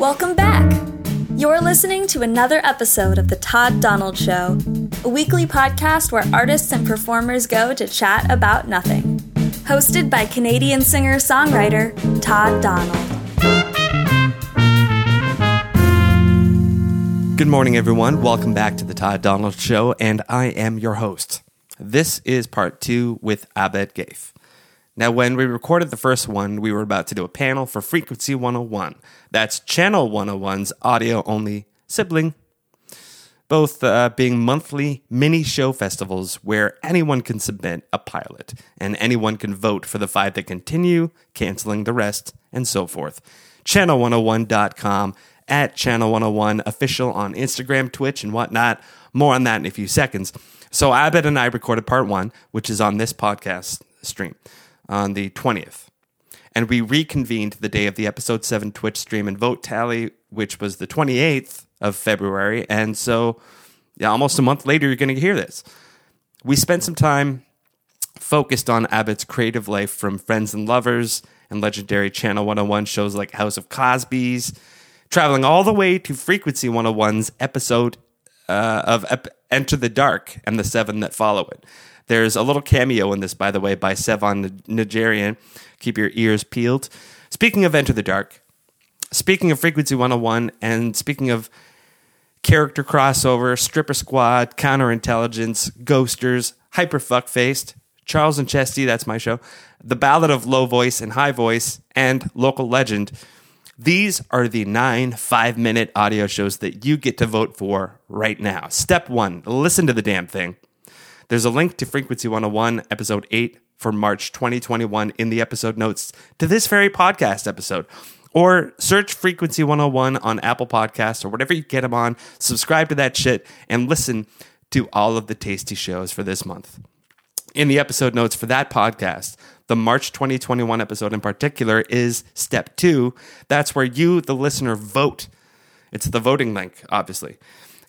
Welcome back. You're listening to another episode of The Todd Donald Show, a weekly podcast where artists and performers go to chat about nothing. Hosted by Canadian singer songwriter Todd Donald. Good morning, everyone. Welcome back to the Todd Donald Show, and I am your host. This is part two with Abed Gheith. Now, when we recorded the first one, we were about to do a panel for Frequency 101. That's Channel 101's audio only sibling. Both uh, being monthly mini show festivals where anyone can submit a pilot and anyone can vote for the five that continue, canceling the rest, and so forth. Channel101.com at Channel 101 official on Instagram, Twitch, and whatnot. More on that in a few seconds. So, Abed and I recorded part one, which is on this podcast stream on the 20th. And we reconvened the day of the episode 7 Twitch stream and vote tally, which was the 28th of February. And so, yeah, almost a month later, you're going to hear this. We spent some time focused on Abed's creative life from Friends and Lovers and legendary Channel 101 shows like House of Cosby's traveling all the way to Frequency 101's episode uh, of Ep- Enter the Dark and the seven that follow it. There's a little cameo in this, by the way, by Sevan Najarian. Keep your ears peeled. Speaking of Enter the Dark, speaking of Frequency 101, and speaking of character crossover, stripper squad, counterintelligence, ghosters, hyper fuckfaced, Charles and Chesty, that's my show, the Ballad of Low Voice and High Voice, and Local Legend these are the nine five minute audio shows that you get to vote for right now. Step one listen to the damn thing. There's a link to Frequency 101, episode 8 for March 2021 in the episode notes to this very podcast episode. Or search Frequency 101 on Apple Podcasts or whatever you get them on. Subscribe to that shit and listen to all of the tasty shows for this month. In the episode notes for that podcast, the March 2021 episode in particular is step two. That's where you, the listener, vote. It's the voting link, obviously.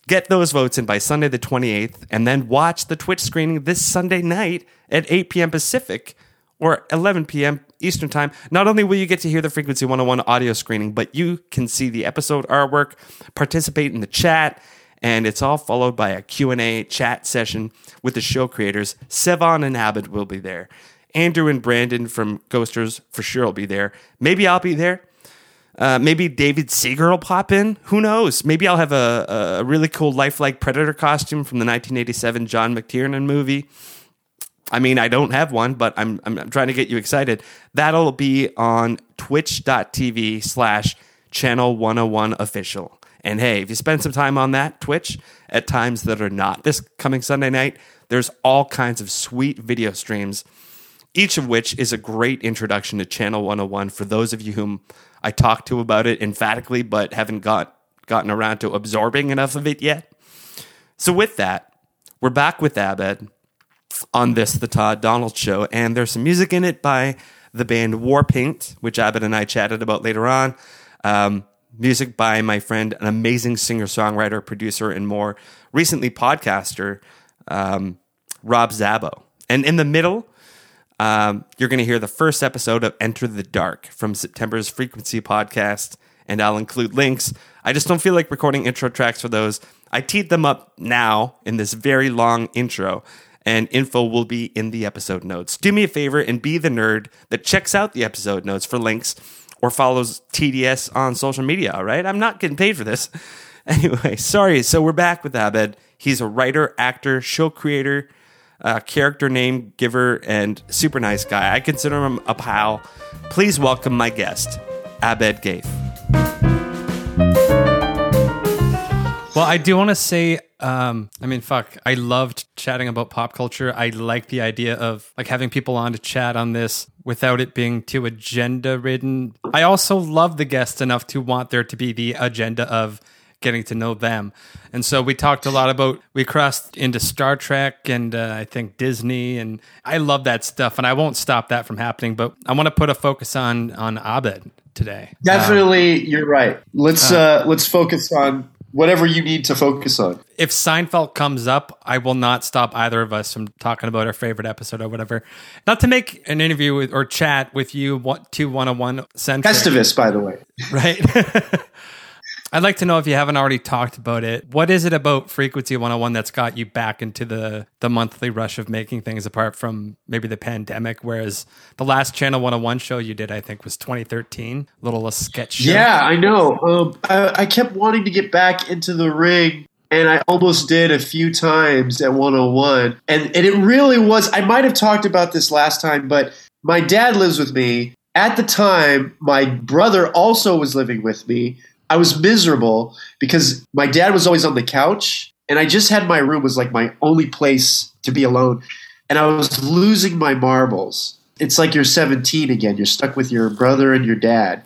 Get those votes in by Sunday the 28th, and then watch the Twitch screening this Sunday night at 8 p.m. Pacific or 11 p.m. Eastern Time. Not only will you get to hear the Frequency 101 audio screening, but you can see the episode artwork, participate in the chat, and it's all followed by a Q&A chat session with the show creators. Sevan and Abed will be there. Andrew and Brandon from Ghosters for sure will be there. Maybe I'll be there. Uh, maybe David Seeger will pop in. Who knows? Maybe I'll have a, a really cool lifelike Predator costume from the 1987 John McTiernan movie. I mean, I don't have one, but I'm, I'm, I'm trying to get you excited. That'll be on twitch.tv slash channel 101 official. And hey, if you spend some time on that Twitch at times that are not this coming Sunday night, there's all kinds of sweet video streams each of which is a great introduction to Channel 101 for those of you whom I talked to about it emphatically, but haven't got gotten around to absorbing enough of it yet. So with that, we're back with Abed on this the Todd Donald show, and there's some music in it by the band Warpaint, which Abed and I chatted about later on. Um, music by my friend, an amazing singer songwriter, producer, and more recently podcaster, um, Rob Szabo. And in the middle, um, you're going to hear the first episode of Enter the Dark from September's Frequency podcast, and I'll include links. I just don't feel like recording intro tracks for those. I teed them up now in this very long intro, and info will be in the episode notes. Do me a favor and be the nerd that checks out the episode notes for links or follows TDS on social media, all right? I'm not getting paid for this. Anyway, sorry. So we're back with Abed. He's a writer, actor, show creator, uh, character name giver, and super nice guy. I consider him a pal. Please welcome my guest, Abed Gheith. Well, I do want to say, um, I mean, fuck, I loved chatting about pop culture. I like the idea of like having people on to chat on this without it being too agenda ridden. I also love the guest enough to want there to be the agenda of getting to know them. And so we talked a lot about, we crossed into Star Trek and uh, I think Disney. And I love that stuff. And I won't stop that from happening. But I want to put a focus on, on Abed today. Definitely, um, you're right. Let's, uh, uh, let's focus on whatever you need to focus on. If Seinfeld comes up, I will not stop either of us from talking about our favorite episode or whatever. Not to make an interview with, or chat with you, what two one on one centric. Festivus, by the way, right? I'd like to know if you haven't already talked about it. What is it about Frequency 101 that's got you back into the the monthly rush of making things apart from maybe the pandemic? Whereas the last Channel 101 show you did, I think, was 2013, little a sketch show. Yeah, I know. Um, I, I kept wanting to get back into the ring and I almost did a few times at 101. And, and it really was, I might have talked about this last time, but my dad lives with me. At the time, my brother also was living with me. I was miserable because my dad was always on the couch, and I just had my room was like my only place to be alone. And I was losing my marbles. It's like you're 17 again. You're stuck with your brother and your dad.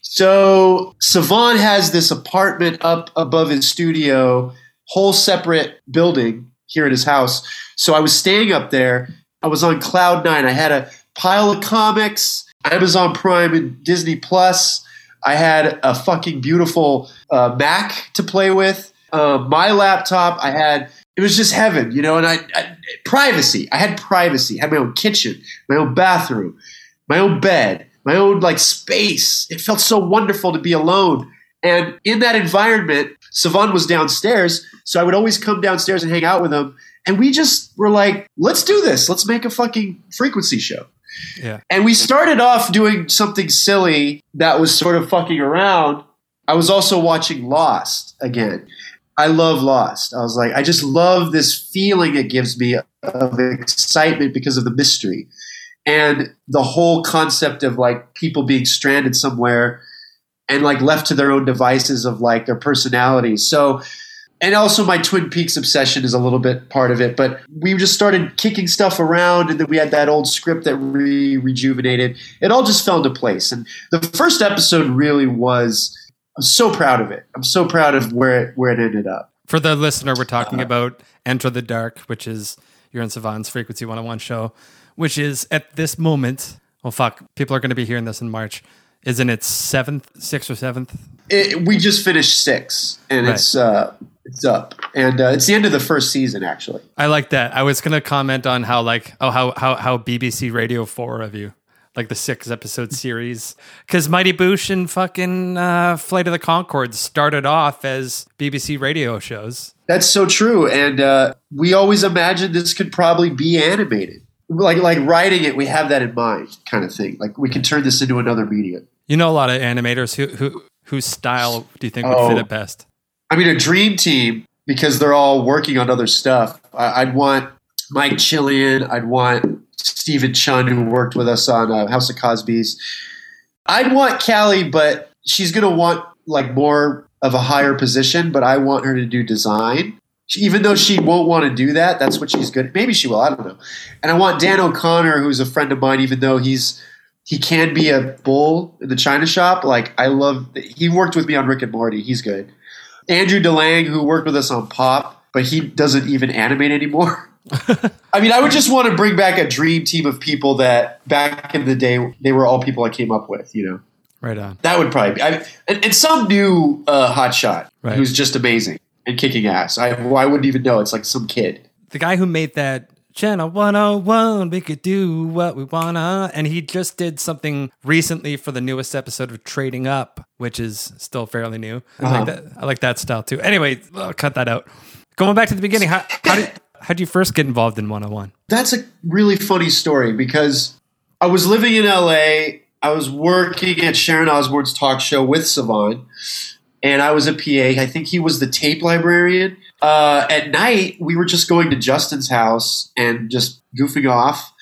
So Sevan has this apartment up above his studio, whole separate building here at his house. So I was staying up there. I was on cloud nine. I had a pile of comics, Amazon Prime and Disney Plus. I had a fucking beautiful uh, Mac to play with. Uh, my laptop. I had. It was just heaven, you know. And I, I privacy. I had privacy. I had my own kitchen, my own bathroom, my own bed, my own like space. It felt so wonderful to be alone. And in that environment, Sevan was downstairs, so I would always come downstairs and hang out with him. And we just were like, let's do this. Let's make a fucking frequency show. Yeah. And we started off doing something silly that was sort of fucking around. I was also watching Lost again. I love Lost. I was like, I just love this feeling it gives me of excitement because of the mystery and the whole concept of like people being stranded somewhere and like left to their own devices of like their personalities. So and also my Twin Peaks obsession is a little bit part of it. But we just started kicking stuff around, and then we had that old script that re rejuvenated. It all just fell into place. And the first episode really was. I'm so proud of it. I'm so proud of where it where it ended up. For the listener, we're talking uh, about Enter the Dark, which is you're in Sevan's Frequency 101 show, which is at this moment. Well, fuck, people are going to be hearing this in March. Is in its seventh, sixth or seventh? It, we just finished six, and right. it's uh, it's up, and uh, it's the end of the first season. Actually, I like that. I was gonna comment on how like oh how how how BBC Radio Four of you like the six episode series because Mighty Boosh and fucking uh, Flight of the Conchords started off as BBC radio shows. That's so true, and uh, we always imagined this could probably be animated. Like like writing it, we have that in mind, kind of thing. Like we can turn this into another medium. You know a lot of animators who who whose style do you think would oh, fit it best? I mean, a dream team because they're all working on other stuff. I, would want Mike Chillian. I'd want Stephen Chun, who worked with us on uh, House of Cosby's. I'd want Callie, but she's going to want like more of a higher position. But I want her to do design. She, even though she won't want to do that, that's what she's good. At. Maybe she will. I don't know. And I want Dan O'Connor, who's a friend of mine, even though he's he can be a bull in the China shop. Like I love. He worked with me on Rick and Morty. He's good. Andrew DeLange, who worked with us on Pop, but he doesn't even animate anymore. I mean, I would just want to bring back a dream team of people that back in the day they were all people I came up with. You know, right on. That would probably be, I, and, and, some new uh, hotshot right. who's just amazing and kicking ass. I, well, I wouldn't even know. It's like some kid. The guy who made that Channel 101, we could do what we wanna. And he just did something recently for the newest episode of Trading Up, which is still fairly new. I, uh-huh. like, that, I like that style too. Anyway, I'll cut that out. Going back to the beginning, how, how did how did you first get involved in 101? That's a really funny story because I was living in LA. I was working at Sharon Osbourne's talk show with Sevan, and I was a PA. I think he was the tape librarian uh, at night, we were just going to Justin's house and just goofing off.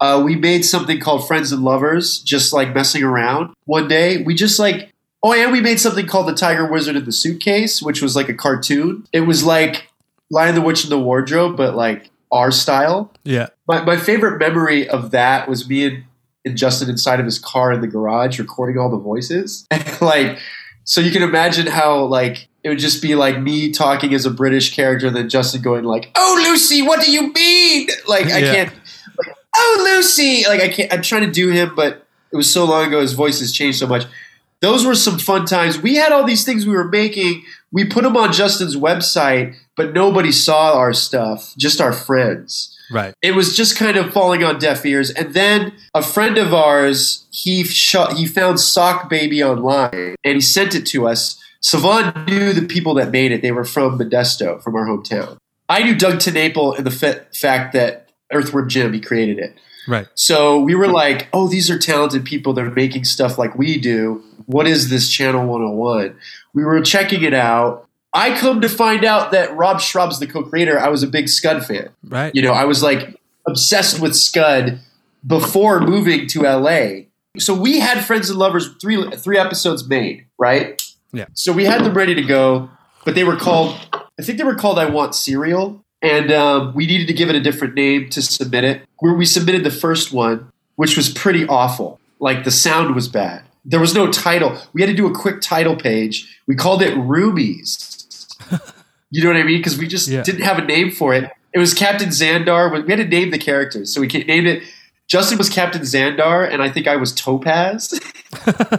Uh, we made something called Friends and Lovers, just like messing around. One day, we just like, oh, and we made something called The Tiger Wizard in the Suitcase, which was like a cartoon. It was like Lion the Witch in the Wardrobe, but like our style. Yeah. My, my favorite memory of that was me and, and Justin inside of his car in the garage recording all the voices. like, so you can imagine how like it would just be like me talking as a British character, and then Justin going like, "Oh, Lucy, what do you mean?" Like I yeah. can't. Like, oh, Lucy, like I can't. I'm trying to do him, but it was so long ago. His voice has changed so much. Those were some fun times. We had all these things we were making. We put them on Justin's website, but nobody saw our stuff. Just our friends. Right. It was just kind of falling on deaf ears. And then a friend of ours, he shot, he found Sock Baby online and he sent it to us Sevan knew the people that made it. They were from Modesto, from our hometown. I knew Doug TenNapel and the fa- fact that Earthworm Jim, he created it. Right. So we were like, oh, these are talented people. They're making stuff like we do. What is this Channel 101? We were checking it out. I come to find out that Rob Schrab's the co-creator. I was a big Scud fan. Right. You know, I was like obsessed with Scud before moving to LA. So we had Friends and Lovers three three episodes made, right? Yeah. So we had them ready to go, but they were called. I think they were called "I Want Cereal," and um, we needed to give it a different name to submit it. Where we submitted the first one, which was pretty awful. Like the sound was bad. There was no title. We had to do a quick title page. We called it Rubies. you know what I mean? Because we just Yeah. didn't have a name for it. It was Captain Xandar. We had to name the characters, so we named it. Justin was Captain Xandar, and I think I was Topaz.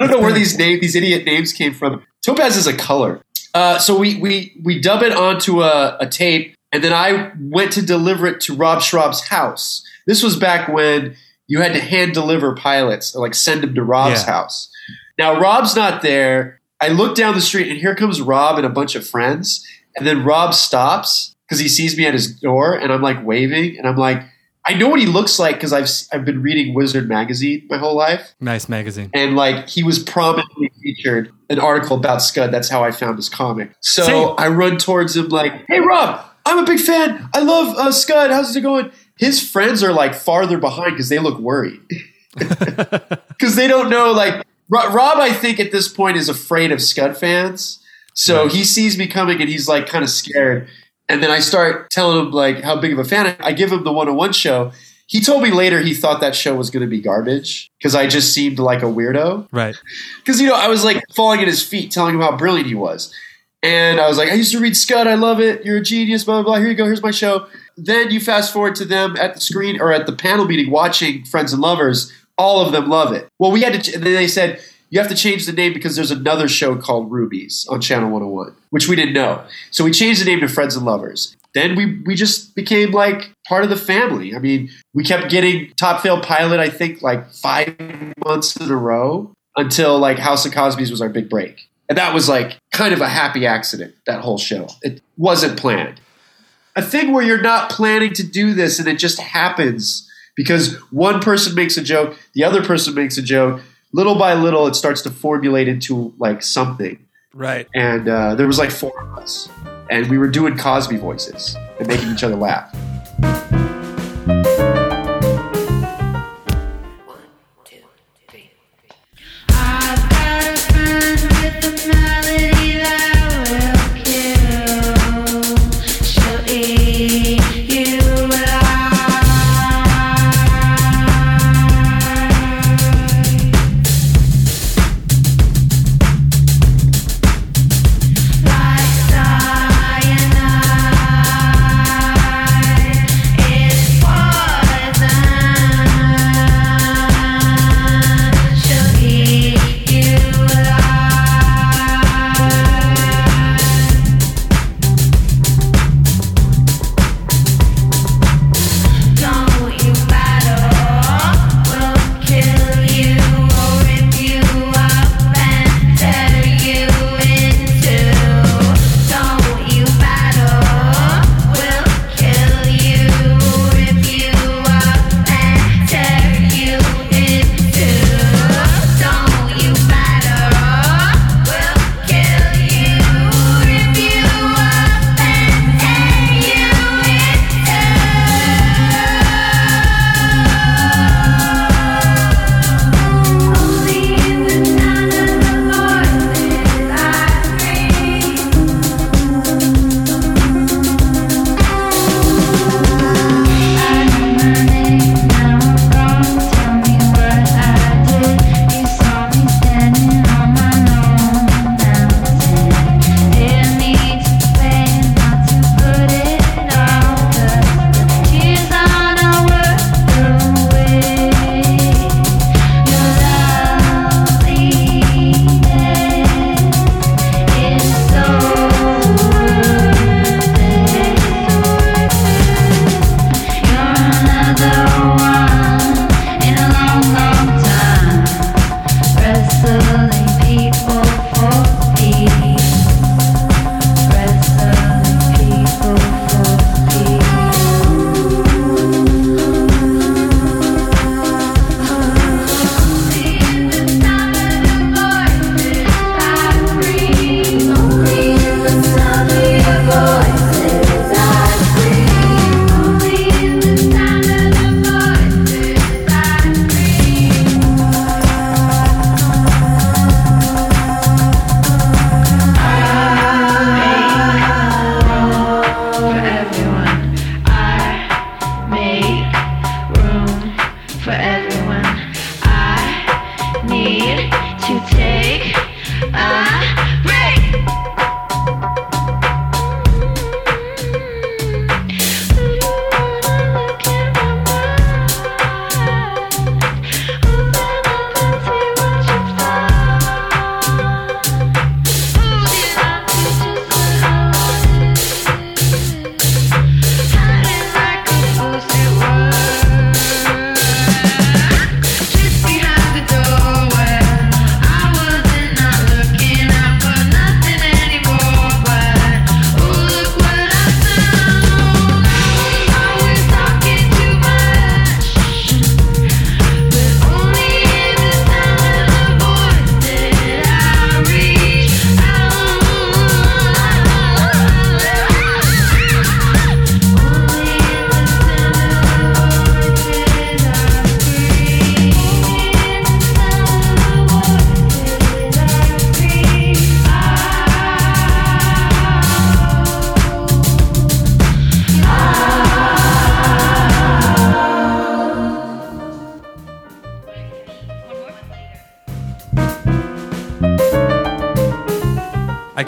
I don't know where these names, these idiot names came from. Topaz is a color. Uh, so we we we dub it onto a, a tape, and then I went to deliver it to Rob Schrab's house. This was back when you had to hand deliver pilots, or like send them to Rob's Yeah. house. Now Rob's not there. I look down the street, and here comes Rob and a bunch of friends, and then Rob stops because he sees me at his door, and I'm like waving, and I'm like. I know what he looks like because I've I've been reading Wizard magazine my whole life, Nice magazine. and like he was prominently featured an article about Scud. That's how I found his comic. So Same. I run towards him like, "Hey Rob, I'm a big fan. I love uh, Scud. How's it going?" His friends are like farther behind because they look worried because they don't know. Like Ro- Rob, I think at this point is afraid of Scud fans. So he sees me coming and he's like kind of scared. And then I start telling him like how big of a fan I, I give him the one on one show. He told me later he thought that show was going to be garbage because I just seemed like a weirdo. Right. Because you know I was like falling at his feet, telling him how brilliant he was, and I was like, I used to read Scud, I love it, you're a genius, blah blah blah. Here you go, here's my show. Then you fast forward to them at the screen or at the panel meeting watching Friends and Lovers. All of them love it. Well, we had to. Ch- and then they said you have to change the name because there's another show called Rubies on Channel 101, which we didn't know. So we changed the name to Friends and Lovers. Then we we just became like part of the family. I mean, we kept getting Top Fail Pilot. I think like five months in a row until like House of Cosby's was our big break. And that was like kind of a happy accident, that whole show. It wasn't planned. A thing where you're not planning to do this and it just happens because one person makes a joke, the other person makes a joke. Little by little, it starts to formulate into like something. Right. And uh, there was like four of us. And we were doing Cosby voices and making each other laugh.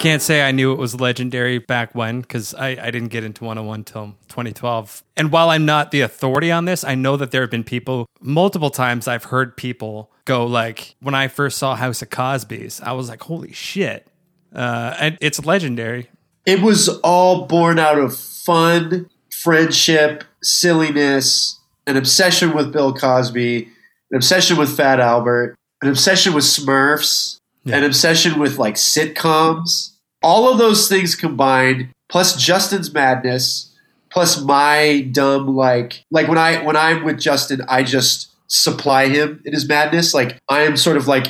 Can't say I knew it was legendary back when because I, I didn't get into 101 till 2012. And while I'm not the authority on this, I know that there have been people, multiple times I've heard people go like, when I first saw House of Cosby's, I was like, holy shit. Uh, and it's legendary. It was all born out of fun, friendship, silliness, an obsession with Bill Cosby, an obsession with Fat Albert, an obsession with Smurfs, an obsession with like sitcoms. All of those things combined, plus Justin's madness, plus my dumb like like when I when I'm with Justin, I just supply him in his madness. Like I am sort of like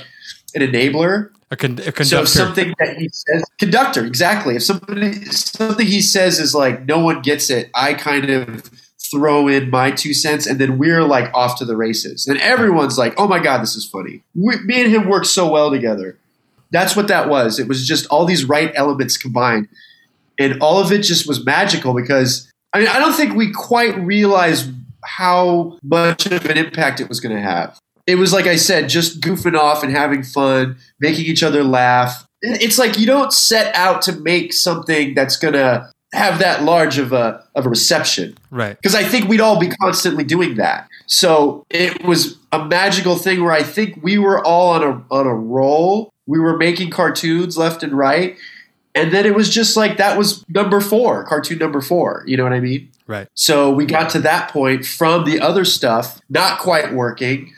an enabler. A, con- a So conductor. if something that he says, conductor, exactly. If somebody something he says is like no one gets it, I kind of throw in my two cents, and then we're like off to the races, and everyone's like, "Oh my god, this is funny." We, me and him work so well together. That's what that was. It was just all these right elements combined, and all of it just was magical because I mean I don't think we quite realized how much of an impact it was going to have it was like I said, just goofing off and having fun, making each other laugh. It's like you don't set out to make something that's gonna have that large of a of a reception right. because I think we'd all be constantly doing that. So it was a magical thing where I think we were all on a on a roll. We were making cartoons left and right, and then it was just like that was number four, cartoon number four. You know what I mean? Right. So we got to that point from the other stuff not quite working.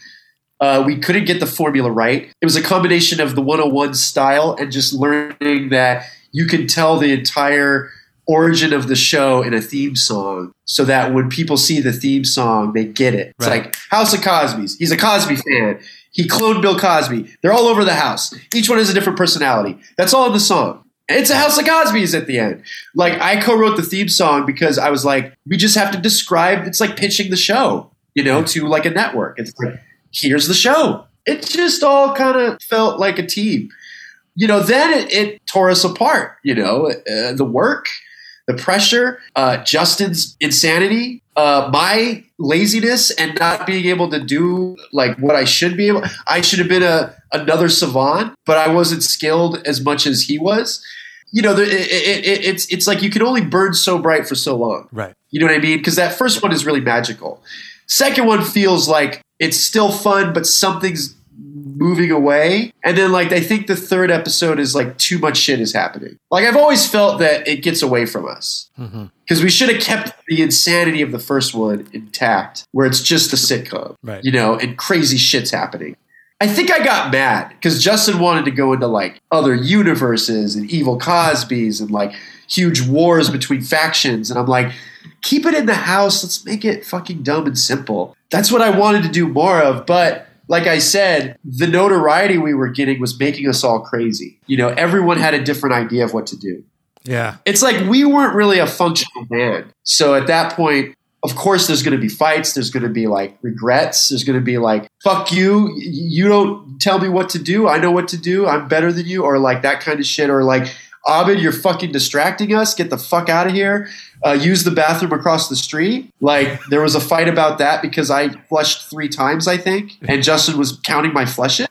Uh, we couldn't get the formula right. It was a combination of the 101 style and just learning that you can tell the entire origin of the show in a theme song so that when people see the theme song, they get it. It's like House of Cosby's. He's a Cosby fan. He cloned Bill Cosby. They're all over the house. Each one has a different personality. That's all in the song. It's a House of Cosby's at the end. Like I co-wrote the theme song because I was like, we just have to describe. It's like pitching the show, you know, to like a network. It's like, here's the show. It just all kind of felt like a team. You know, then it, it tore us apart. You know, uh, the work, the pressure, uh, Justin's insanity, uh, my laziness, and not being able to do like what I should be able. I should have been a another savant, but I wasn't skilled as much as he was. You know, the, it, it, it, it's it's like you can only burn so bright for so long. Right. You know what I mean? Because that first one is really magical. Second one feels like it's still fun, but something's moving away. And then, like, I think the third episode is like too much shit is happening. Like, I've always felt that it gets away from us mm-hmm. because we should have kept the insanity of the first one intact, where it's just a sitcom, Right. you know, and crazy shit's happening. I think I got mad because Justin wanted to go into like other universes and evil Cosbys and like huge wars between factions. And I'm like, keep it in the house. Let's make it fucking dumb and simple. That's what I wanted to do more of. But like I said, the notoriety we were getting was making us all crazy. You know, everyone had a different idea of what to do Yeah. it's like we weren't really a functional band. So at that point, of course, there's going to be fights. There's going to be like regrets. There's going to be like, fuck you. You don't tell me what to do. I know what to do. I'm better than you. Or like that kind of shit. Or like, Abed, you're fucking distracting us. Get the fuck out of here. Uh, use the bathroom across the street. Like there was a fight about that because I flushed three times, I think. And Justin was counting my flushes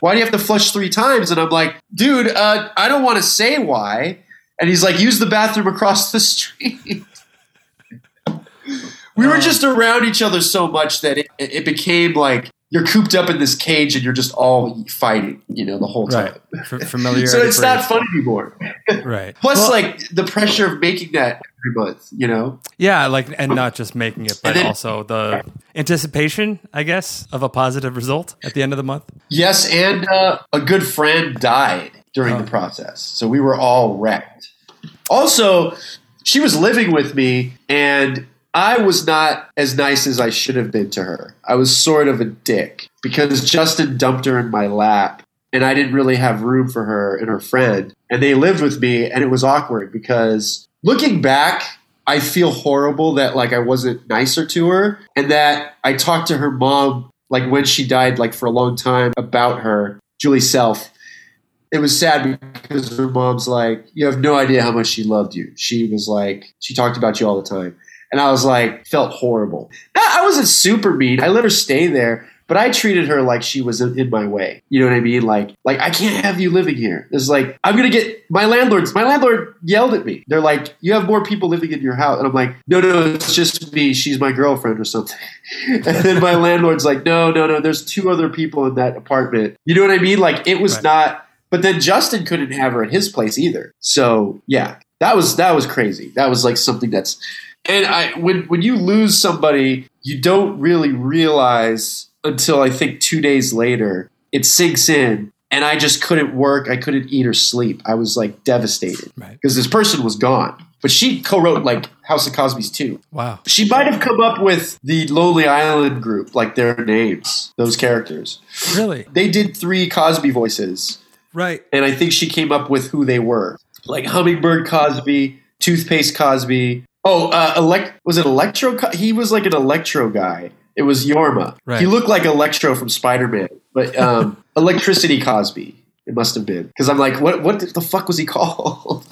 why do you have to flush three times? And I'm like, dude, uh, I don't want to say why. And he's like, use the bathroom across the street. we were just around each other so much that it, it became like you're cooped up in this cage and you're just all fighting, you know, the whole time. Right. F- familiarity. So it's not fun anymore. Right. Plus, Well, like the pressure of making that every month, you know? Yeah, like and not just making it, but then- also the anticipation, I guess, of a positive result at the end of the month. Yes, and uh, a good friend died during the process, so we were all wrecked. Also, she was living with me, and I was not as nice as I should have been to her. I was sort of a dick because Justin dumped her in my lap, and I didn't really have room for her and her friend. And they lived with me, and it was awkward because looking back, I feel horrible that like I wasn't nicer to her, and that I talked to her mom like when she died, like for a long time about her, Julie Self. It was sad because her mom's like, you have no idea how much she loved you. She was like, she talked about you all the time. And I was like, felt horrible. I wasn't super mean. I let her stay there, But I treated her like she was in in my way. You know what I mean? Like, like I can't have you living here. It's like I'm gonna get my landlords. My landlord yelled at me. They're like, "You have more people living in your house," and I'm like, "No, no, it's just me. She's my girlfriend or something." and then my landlord's like, "No, no, no. There's two other people in that apartment." You know what I mean? Like it was Right. not. But then Justin couldn't have her at his place either. So yeah, that was that was crazy. That was like something that's and I when when you lose somebody, you don't really realize until I think two days later it sinks in. And I just couldn't work. I couldn't eat or sleep. I was like devastated Right. because this person was gone. But she co-wrote like House of Cosby's too. Wow. She might have come up with the Lonely Island group, like their names, those characters. Really? They did three Cosby voices Right. and I think she came up with who they were, like Hummingbird Cosby, Toothpaste Cosby. Oh, uh, elect was it Electro? He was like an Electro guy. It was Jorma. Right. He looked like Electro from Spider Man, but um, Electricity Cosby. It must have been because I'm like, what? What the fuck was he called?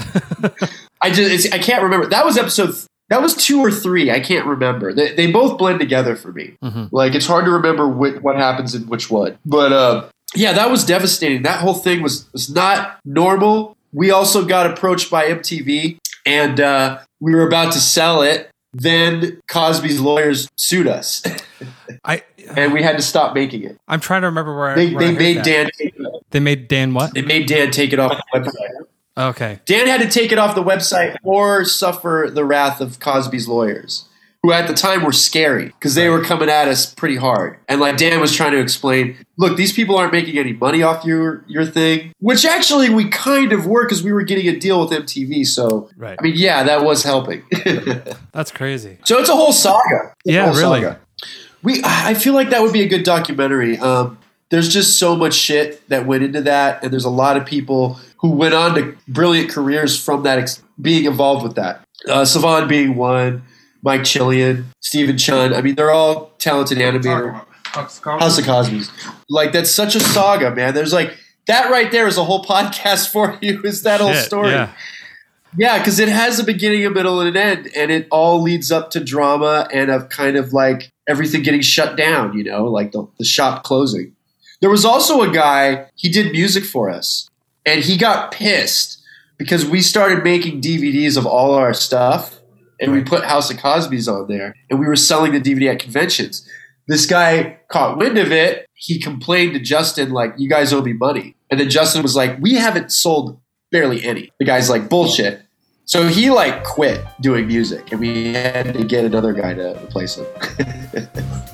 I just it's, I can't remember. That was episode. th- That was two or three. I can't remember. They, they both blend together for me. Like it's hard to remember whi- what happens in which one. But uh, yeah, that was devastating. That whole thing was was not normal. We also got approached by MTV, and uh, we were about to sell it. Then Cosby's lawyers sued us, I and we had to stop making it. I'm trying to remember where I- They, where they made that. Dan. Take it off. They made Dan what? They made Dan take it off the website. Okay. Dan had to take it off the website or suffer the wrath of Cosby's lawyers, who at the time were scary because they were coming at us pretty hard. And like Dan was trying to explain, look, these people aren't making any money off your your thing, which actually we kind of were because we were getting a deal with MTV. So Right. I mean, yeah, that was helping. That's crazy. so it's a whole saga. It's Yeah, whole really. saga. We, I feel like that would be a good documentary. Um, there's just so much shit that went into that, and there's a lot of people who went on to brilliant careers from that, ex- being involved with that. Uh, Sevan being one, Mike Chillian, Stephen Chun. I mean, they're all talented animator. House of Cosby's. Like that's such a saga, man. There's like that right there is a whole podcast for you. Is that whole Shit, story? Yeah. Yeah, because it has a beginning, a middle, and an end, and it all leads up to drama and of kind of like everything getting shut down. You know, like the, the shop closing. There was also a guy he did music for us, and he got pissed because we started making DVDs of all our stuff, and we put House of Cosby's on there, and we were selling the DVD at conventions. This guy caught wind of it. He complained to Justin like, "You guys owe me money," and then Justin was like, "We haven't sold barely any." The guy's like, "Bullshit." So he like quit doing music, and we had to get another guy to replace him.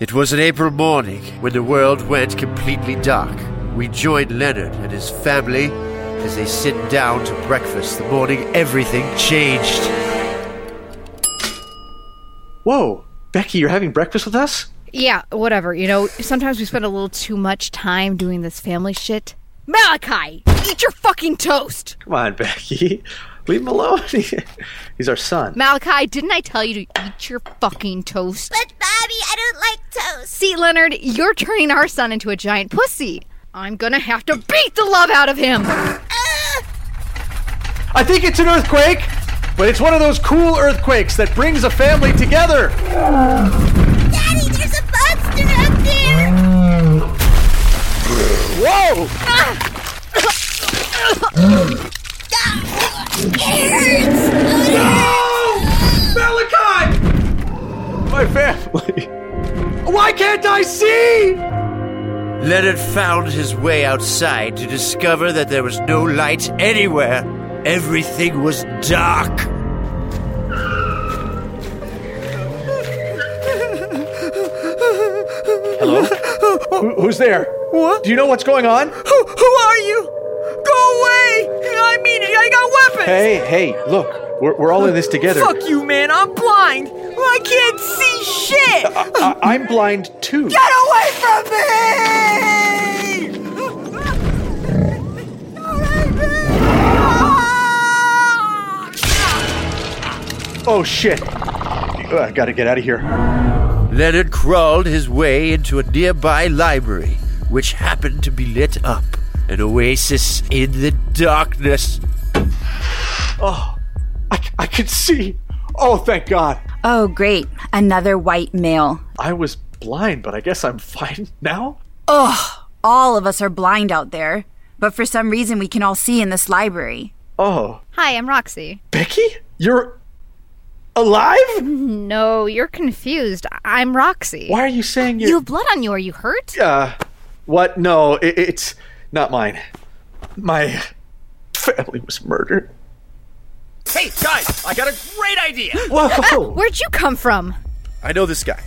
It was an April morning when the world went completely dark. We joined Leonard and his family as they sit down to breakfast the morning everything changed. Whoa, Becky, you're having breakfast with us? Yeah, whatever. You know, sometimes we spend a little too much time doing this family shit. Malachi, eat your fucking toast. Come on, Becky. Leave him alone. He's our son. Malachi, didn't I tell you to eat your fucking toast? But Bobby, I don't like toast. See, Leonard, you're turning our son into a giant pussy. I'm gonna have to beat the love out of him. I think it's an earthquake, but it's one of those cool earthquakes that brings a family together. Daddy, there's a monster out there. Whoa! It hurts. Malachi! My family. Why can't I see? Leonard found his way outside to discover that there was no light anywhere. Everything was dark. Hello? Who, who's there? What? Do you know what's going on? Who, who are you? Go away! I mean, I got weapons! Hey, hey, look, we're, we're all in this together. Fuck you, man, I'm blind! I can't see shit! I, I'm blind too. Get away from me! Oh shit! Uh, I gotta get out of here. Leonard crawled his way into a nearby library, which happened to be lit up. An oasis in the darkness. Oh, I, I can see. Oh, thank God. Oh, great. Another white male. I was blind, but I guess I'm fine now. Ugh. All of us are blind out there, but for some reason we can all see in this library. Oh, Hi, I'm Roxy. Becky? You're alive? No, you're confused. I'm Roxy. Why are you saying You you're. have blood on you. Are you hurt? Uh, what? No, it, it's not mine. My family was murdered. Hey, guys, I got a great idea. Whoa! Where'd you come from? I know this guy,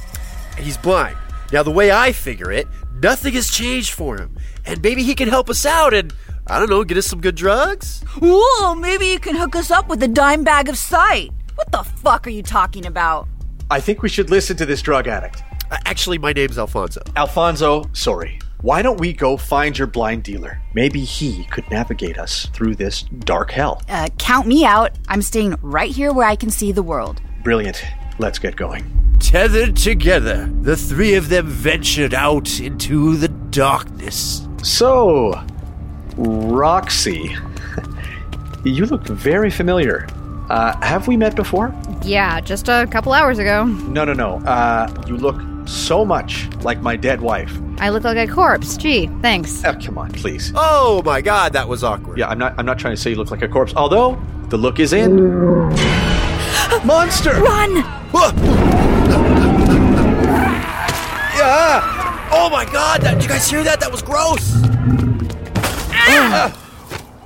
he's blind. Now, the way I figure it, nothing has changed for him. And maybe he can help us out and, I don't know, get us some good drugs? Whoa, maybe you can hook us up with a dime bag of sight. What the fuck are you talking about? I think we should listen to this drug addict. Uh, actually, my name's Alfonso. Alfonso, sorry. Why don't we go find your blind dealer? Maybe he could navigate us through this dark hell. Uh, count me out. I'm staying right here where I can see the world. Brilliant. Let's get going. Tethered together, the three of them ventured out into the darkness. So, Roxy, you look very familiar. Uh, have we met before? Yeah, just a couple hours ago. No, no, no. Uh, you look so much like my dead wife. I look like a corpse. Gee, thanks. Oh, come on, please. Oh my god, that was awkward. Yeah, I'm not. I'm not trying to say you look like a corpse. Although the look is in. Monster! Run! Yeah! Oh my god, that, did you guys hear that? That was gross! Ah!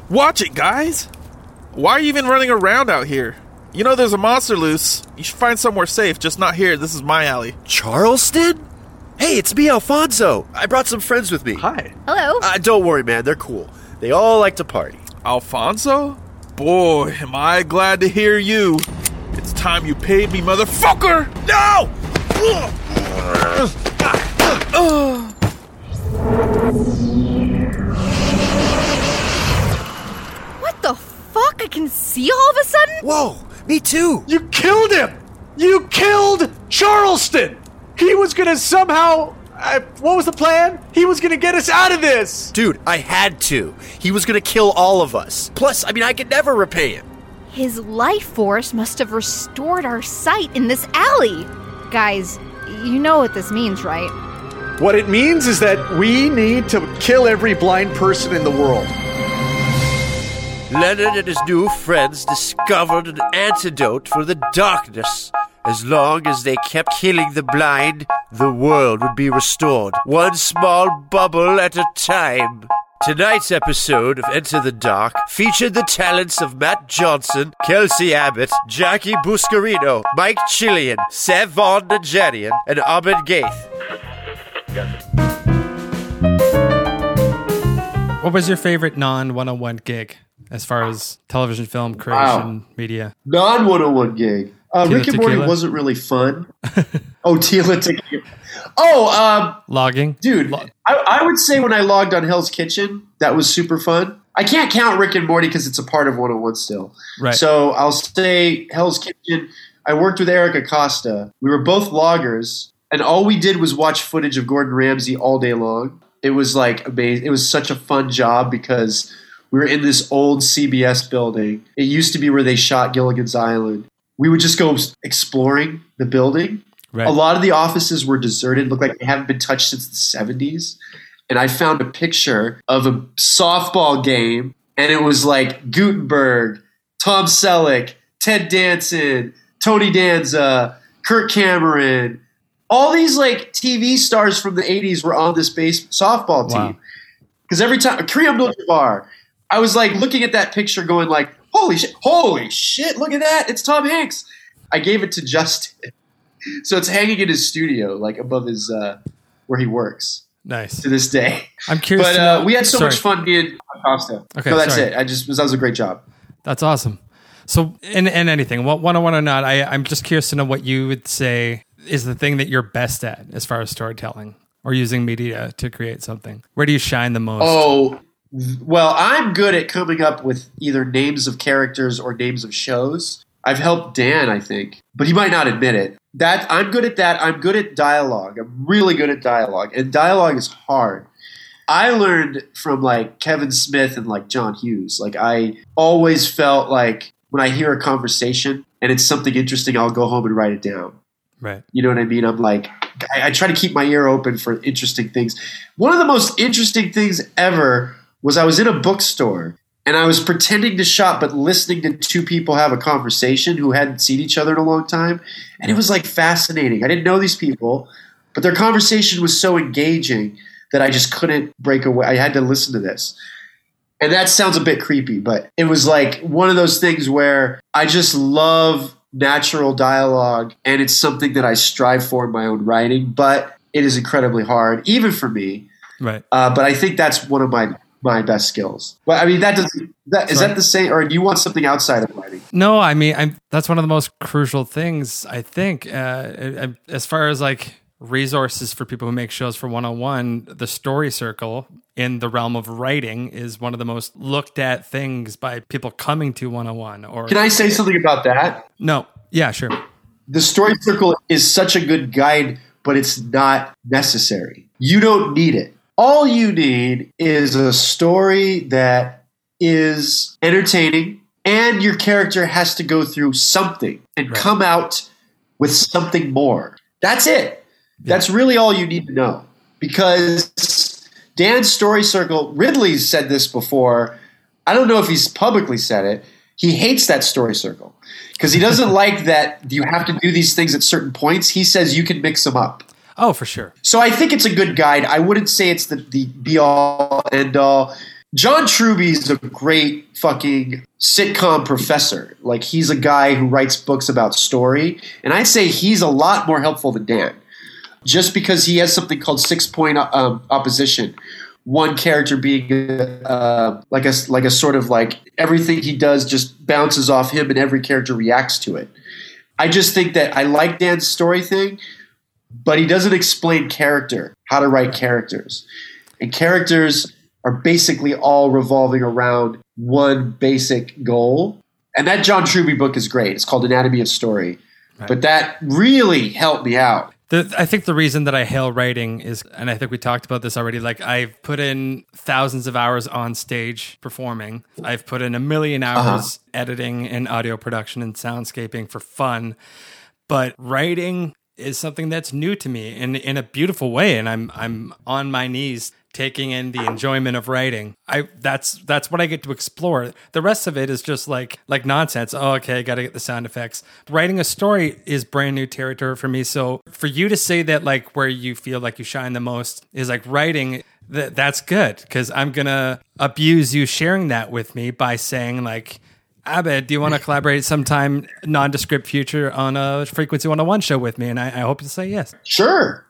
Watch it, guys. Why are you even running around out here? You know there's a monster loose. You should find somewhere safe, just not here. This is my alley. Charleston? Hey, it's me, Alfonso. I brought some friends with me. Hi. Hello. Uh, don't worry, man. They're cool. They all like to party. Alfonso? Boy, am I glad to hear you. It's time you paid me, motherfucker! No! What the fuck? I can see all of a sudden? Whoa, me too. You killed him! You killed Charleston! He was gonna somehow. Uh, what was the plan? He was gonna get us out of this! Dude, I had to. He was gonna kill all of us. Plus, I mean, I could never repay him. His life force must have restored our sight in this alley. Guys, you know what this means, right? What it means is that we need to kill every blind person in the world. Leonard and his new friends discovered an antidote for the darkness. As long as they kept killing the blind, the world would be restored, one small bubble at a time. Tonight's episode of Enter the Dark featured the talents of Matt Johnson, Kelsey Abbott, Jackie Buscarino, Mike Chillian, Sevan Najarian, and Abed Gheith. What was your favorite non 101 gig as far as television, film, creation, media? Non 101 gig. Uh, Rick and Morty wasn't really fun. oh, Tila Tequila. Oh, um, Logging? dude, I, I would say when I logged on Hell's Kitchen, that was super fun. I can't count Rick and Morty because it's a part of 101 still. Right. So I'll say Hell's Kitchen. I worked with Eric Acosta. We were both loggers, and all we did was watch footage of Gordon Ramsay all day long. It was like amazing. It was such a fun job because we were in this old CBS building. It used to be where they shot Gilligan's Island. We would just go exploring the building. Right. A lot of the offices were deserted, looked like they haven't been touched since the 70s. And I found a picture of a softball game, and it was like Guttenberg, Tom Selleck, Ted Danson, Tony Danza, Kirk Cameron. All these like TV stars from the 80s were on this base softball team. Because every time, Kareem Abdul-Jabbar, I was like looking at that picture going like, holy shit, holy shit, look at that. It's Tom Hanks. I gave it to Justin. So it's hanging in his studio, like above his, uh, where he works Nice. to this day. I'm curious. But uh, we had so much fun being Acosta. Okay, no, that's sorry. it. I just, that was a great job. That's awesome. So, in, in anything, what 101 or not, I, I'm just curious to know what you would say is the thing that you're best at as far as storytelling or using media to create something. Where do you shine the most? Oh, well, I'm good at coming up with either names of characters or names of shows. I've helped Dan, I think, but he might not admit it. That I'm good at that. I'm good at dialogue. I'm really good at dialogue, and dialogue is hard. I learned from like Kevin Smith and like John Hughes. Like I always felt like when I hear a conversation, and it's something interesting, I'll go home and write it down. Right. You know what I mean? I'm like, I, I try to keep my ear open for interesting things. One of the most interesting things ever was I was in a bookstore and I was pretending to shop, but listening to two people have a conversation who hadn't seen each other in a long time. And it was like fascinating. I didn't know these people, but their conversation was so engaging that I just couldn't break away. I had to listen to this. And that sounds a bit creepy, but it was like one of those things where I just love natural dialogue and it's something that I strive for in my own writing, but it is incredibly hard, even for me. Right. Uh, but I think that's one of my my best skills. Well, I mean, that does that is Sorry. that the same, or do you want something outside of writing? No, I mean, I'm, that's one of the most crucial things, I think. Uh, uh, as far as like resources for people who make shows for 101, the story circle in the realm of writing is one of the most looked at things by people coming to 101. Or Can I say something about that? No. Yeah, sure. The story circle is such a good guide, but it's not necessary. You don't need it. All you need is a story that is entertaining and your character has to go through something and come out with something more. That's it. That's really all you need to know. Because Dan's story circle, Ridley said this before. I don't know if he's publicly said it. He hates that story circle because he doesn't like that you have to do these things at certain points. He says you can mix them up. Oh, for sure. So I think it's a good guide. I wouldn't say it's the, the be all end all. John Truby's a great fucking sitcom professor. Like he's a guy who writes books about story, and I'd say he's a lot more helpful than Dan, just because he has something called six point um, opposition. One character being uh, like a like a sort of like everything he does just bounces off him, and every character reacts to it. I just think that I like Dan's story thing, but he doesn't explain character, how to write characters. And characters are basically all revolving around one basic goal. And that John Truby book is great. It's called Anatomy of Story. But that really helped me out. The, I think the reason that I hail writing is, and I think we talked about this already. Like I've put in thousands of hours on stage performing. I've put in a million uh-huh. hours editing and audio production and soundscaping for fun. But writing is something that's new to me in in a beautiful way, and I'm I'm on my knees taking in the enjoyment of writing. I that's that's what I get to explore. The rest of it is just like like nonsense. Oh, okay, got to get the sound effects. Writing a story is brand new territory for me. So for you to say that like where you feel like you shine the most is like writing that that's good because I'm gonna abuse you sharing that with me by saying like Abed, do you want to collaborate sometime nondescript future on a Frequency 101 show with me? And I, I hope you say yes. Sure.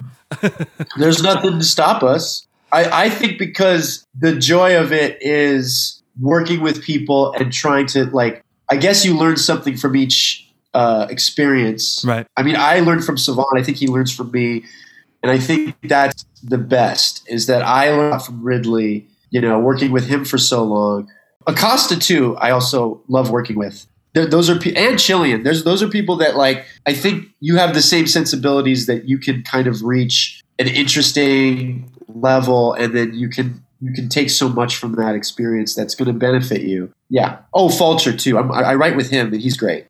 There's nothing to stop us. I, I think because the joy of it is working with people and trying to like I guess you learn something from each uh, experience. Right. I mean, I learned from Sevan. I think he learns from me, and I think that's the best. Is that I learned from Ridley. You know, working with him for so long. Acosta too. I also love working with. Th- Those are and Chilean. There's those are people that like. I think you have the same sensibilities that you can kind of reach an interesting level, and then you can you can take so much from that experience that's going to benefit you. Yeah. Oh, Fulcher too. I'm, I write with him, and he's great.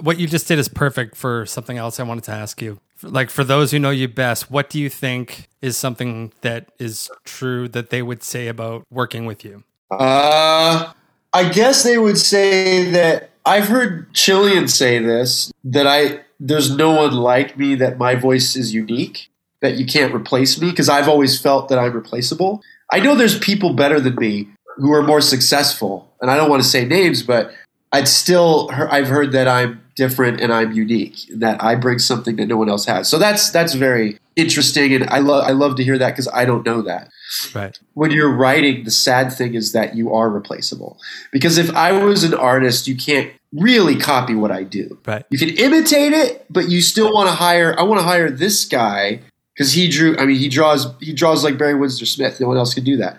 What you just did is perfect for something else I wanted to ask you. Like for those who know you best, what do you think is something that is true that they would say about working with you? Uh, I guess they would say that I've heard Chilean say this that I there's no one like me that my voice is unique that you can't replace me because I've always felt that I'm replaceable. I know there's people better than me who are more successful, and I don't want to say names, but I'd still I've heard that I'm different and I'm unique, that I bring something that no one else has. So that's that's very interesting, and I love I love to hear that because I don't know that Right. when you're writing, the sad thing is that you are replaceable. Because if I was an artist, you can't really copy what I do. Right. You can imitate it, but you still want to hire. I want to hire this guy because he drew. I mean, he draws. He draws like Barry Windsor Smith. No one else can do that.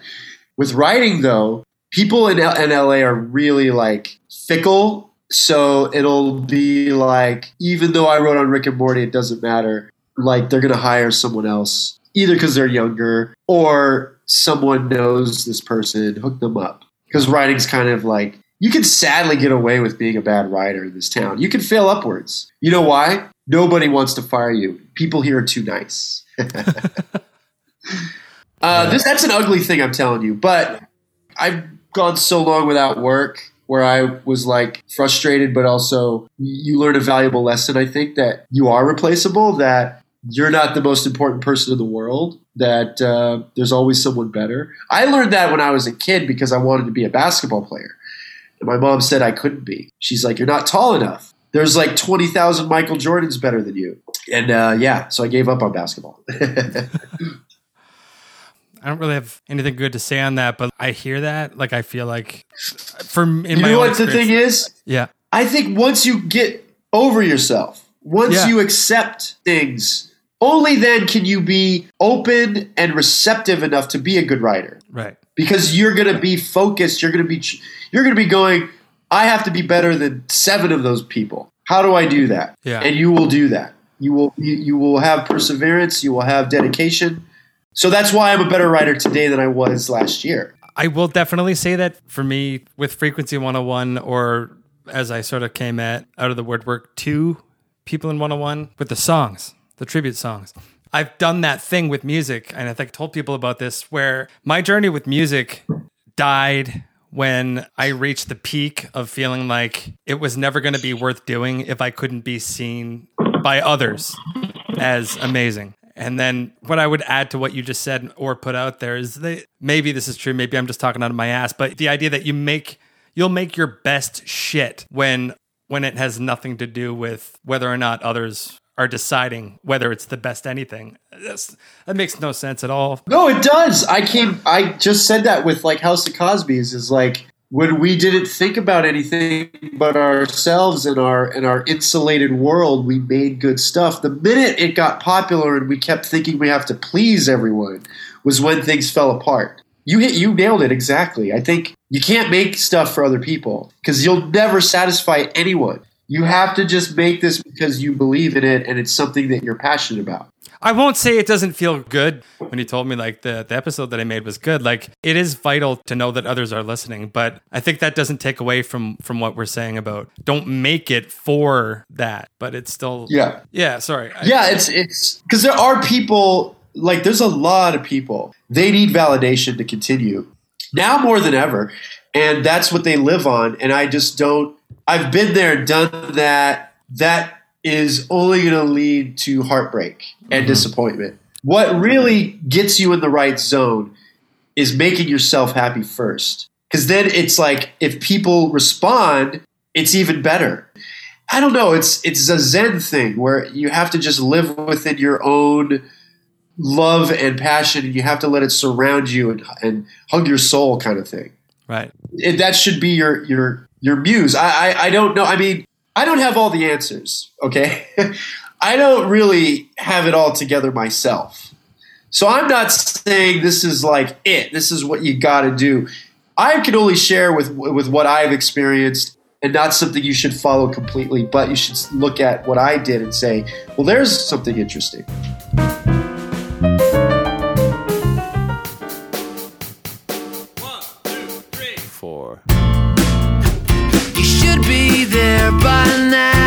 With writing, though, people in, L- in LA are really like fickle. So it'll be like, even though I wrote on Rick and Morty, it doesn't matter. Like they're gonna hire someone else, either because they're younger or someone knows this person, hook them up. Because writing's kind of like you can sadly get away with being a bad writer in this town. You can fail upwards. You know why? Nobody wants to fire you. People here are too nice. uh, this, that's an ugly thing, I'm telling you. But I've gone so long without work where I was like frustrated, but also you learn a valuable lesson. I think that you are replaceable, that you're not the most important person in the world, that uh, there's always someone better. I learned that when I was a kid because I wanted to be a basketball player. And my mom said I couldn't be. She's like, You're not tall enough. There's like 20,000 Michael Jordans better than you. And uh, yeah, so I gave up on basketball. I don't really have anything good to say on that, but I hear that. Like, I feel like, from in you my know what the thing is? Yeah. I think once you get over yourself, once Yeah. you accept things, only then can you be open and receptive enough to be a good writer. Right. Because you're going to be focused, you're going to be you're going to be going I have to be better than 7 of those people. How do I do that? Yeah. And you will do that. You will you, you will have perseverance, you will have dedication. So that's why I'm a better writer today than I was last year. I will definitely say that for me with Frequency 101, or as I sort of came at out of the woodwork, two people in 101 with the songs, the tribute songs. I've done that thing with music, and I think I told people about this, where my journey with music died when I reached the peak of feeling like it was never going to be worth doing if I couldn't be seen by others as amazing. And then what I would add to what you just said or put out there is that maybe this is true, maybe I'm just talking out of my ass, but the idea that you make you'll make your best shit when when it has nothing to do with whether or not others are deciding whether it's the best anything. That's, that makes no sense at all. No, it does. I came. I just said that with like House of Cosby's is like when we didn't think about anything but ourselves and our and our insulated world, we made good stuff. The minute it got popular and we kept thinking we have to please everyone, was when things fell apart. You hit. You nailed it exactly. I think you can't make stuff for other people because you'll never satisfy anyone. You have to just make this because you believe in it and it's something that you're passionate about. I won't say it doesn't feel good when you told me like the, the episode that I made was good. Like it is vital to know that others are listening, but I think that doesn't take away from from what we're saying about don't make it for that, but it's still Yeah. Yeah, sorry. I- yeah, it's it's because there are people like there's a lot of people they need validation to continue now more than ever, and that's what they live on. And I just don't. I've been there, done that. That is only going to lead to heartbreak and mm-hmm. disappointment. What really gets you in the right zone is making yourself happy first. Because then it's like if people respond, it's even better. I don't know. It's it's a Zen thing where you have to just live within your own love and passion, and you have to let it surround you and, and hug your soul, kind of thing. Right. It, that should be your your your muse. I, I I don't know. I mean, I don't have all the answers. Okay, I don't really have it all together myself. So I'm not saying this is like it. This is what you got to do. I can only share with with what I've experienced and not something you should follow completely, but you should look at what I did and say, well, there's something interesting. There by now.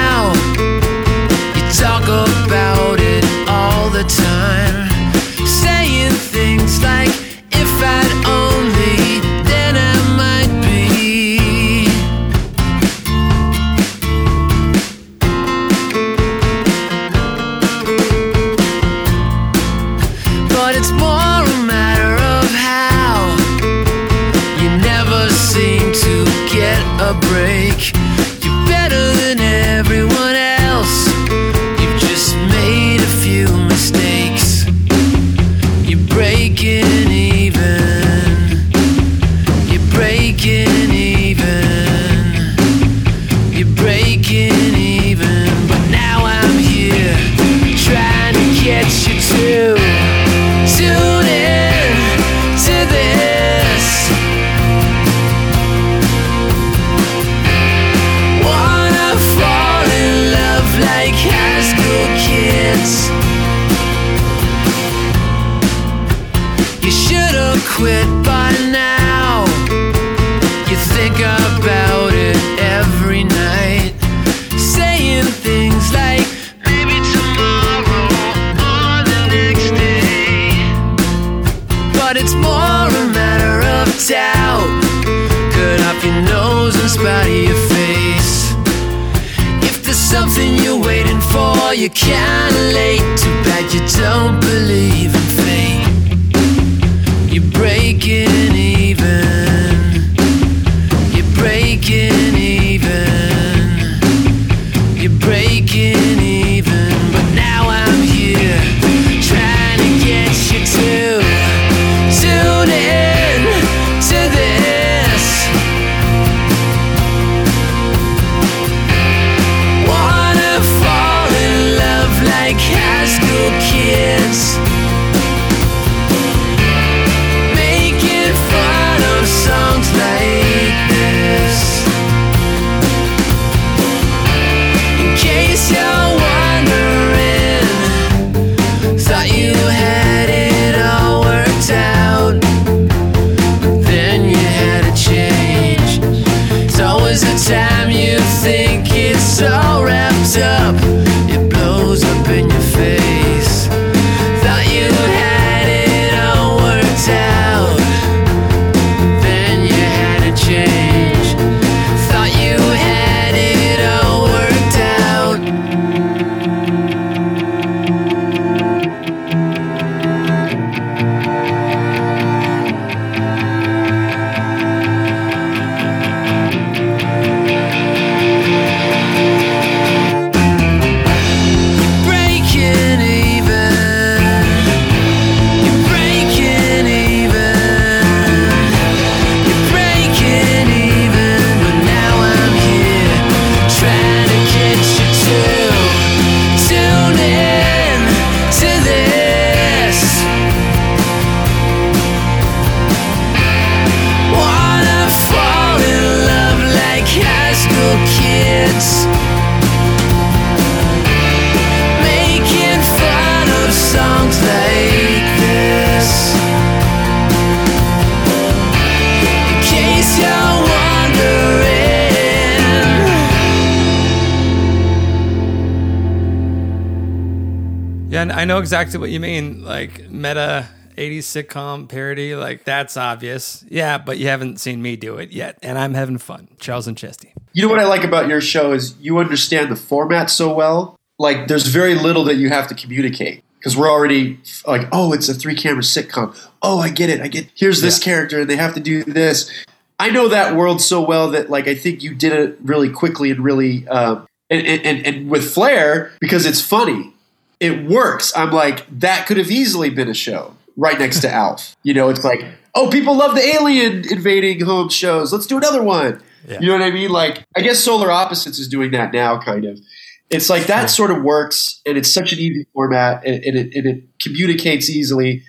Exactly what you mean. Like meta 80s sitcom parody, like that's obvious. Yeah, but you haven't seen me do it yet, and I'm having fun. Charles and Chesty. You know what I like about your show is you understand the format so well. Like, there's very little that you have to communicate because we're already like, oh, it's a three camera sitcom. Oh, I get it. I get. Here's this character, and they have to do this. I know that world so well that like I think you did it really quickly and really um, and, and and with flair because it's funny. It works. I'm like that could have easily been a show right next to Alf. You know, it's like oh, people love the alien invading home shows. Let's do another one. Yeah. You know what I mean? Like I guess Solar Opposites is doing that now, kind of. It's like that sort of works, and it's such an easy format, and, and, it, and it communicates easily.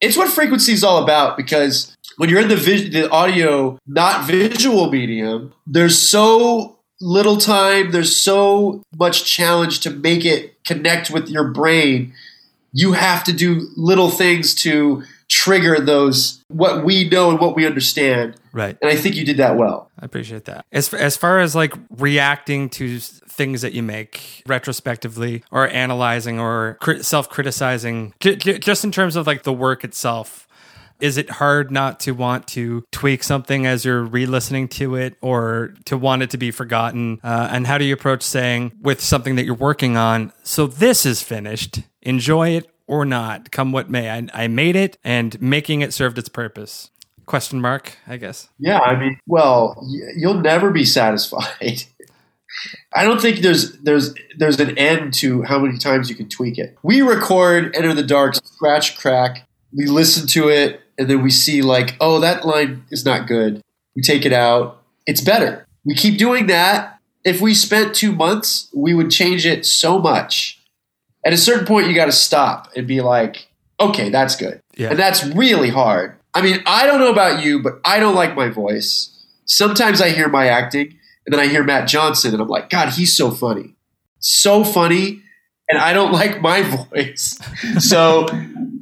It's what frequency is all about because when you're in the vis- the audio, not visual medium, there's so little time, there's so much challenge to make it connect with your brain. You have to do little things to trigger those what we know and what we understand. Right. And I think you did that well. I appreciate that. As as far as like reacting to things that you make retrospectively or analyzing or crit- self-criticizing j- j- just in terms of like the work itself is it hard not to want to tweak something as you're re-listening to it or to want it to be forgotten uh, and how do you approach saying with something that you're working on so this is finished enjoy it or not come what may i, I made it and making it served its purpose question mark i guess Yeah, I mean, well, you'll never be satisfied. I don't think there's there's there's an end to how many times you can tweak it. We record Enter the Dark, scratch, crack. We listen to it, and then we see like, oh, that line is not good. We take it out. It's better. We keep doing that. If we spent two months, we would change it so much. At a certain point, you got to stop and be like, okay, that's good. Yeah. And that's really hard. I mean, I don't know about you, but I don't like my voice. Sometimes I hear my acting, and then I hear Matt Johnson, and I'm like, God, he's so funny. So funny. And I don't like my voice. So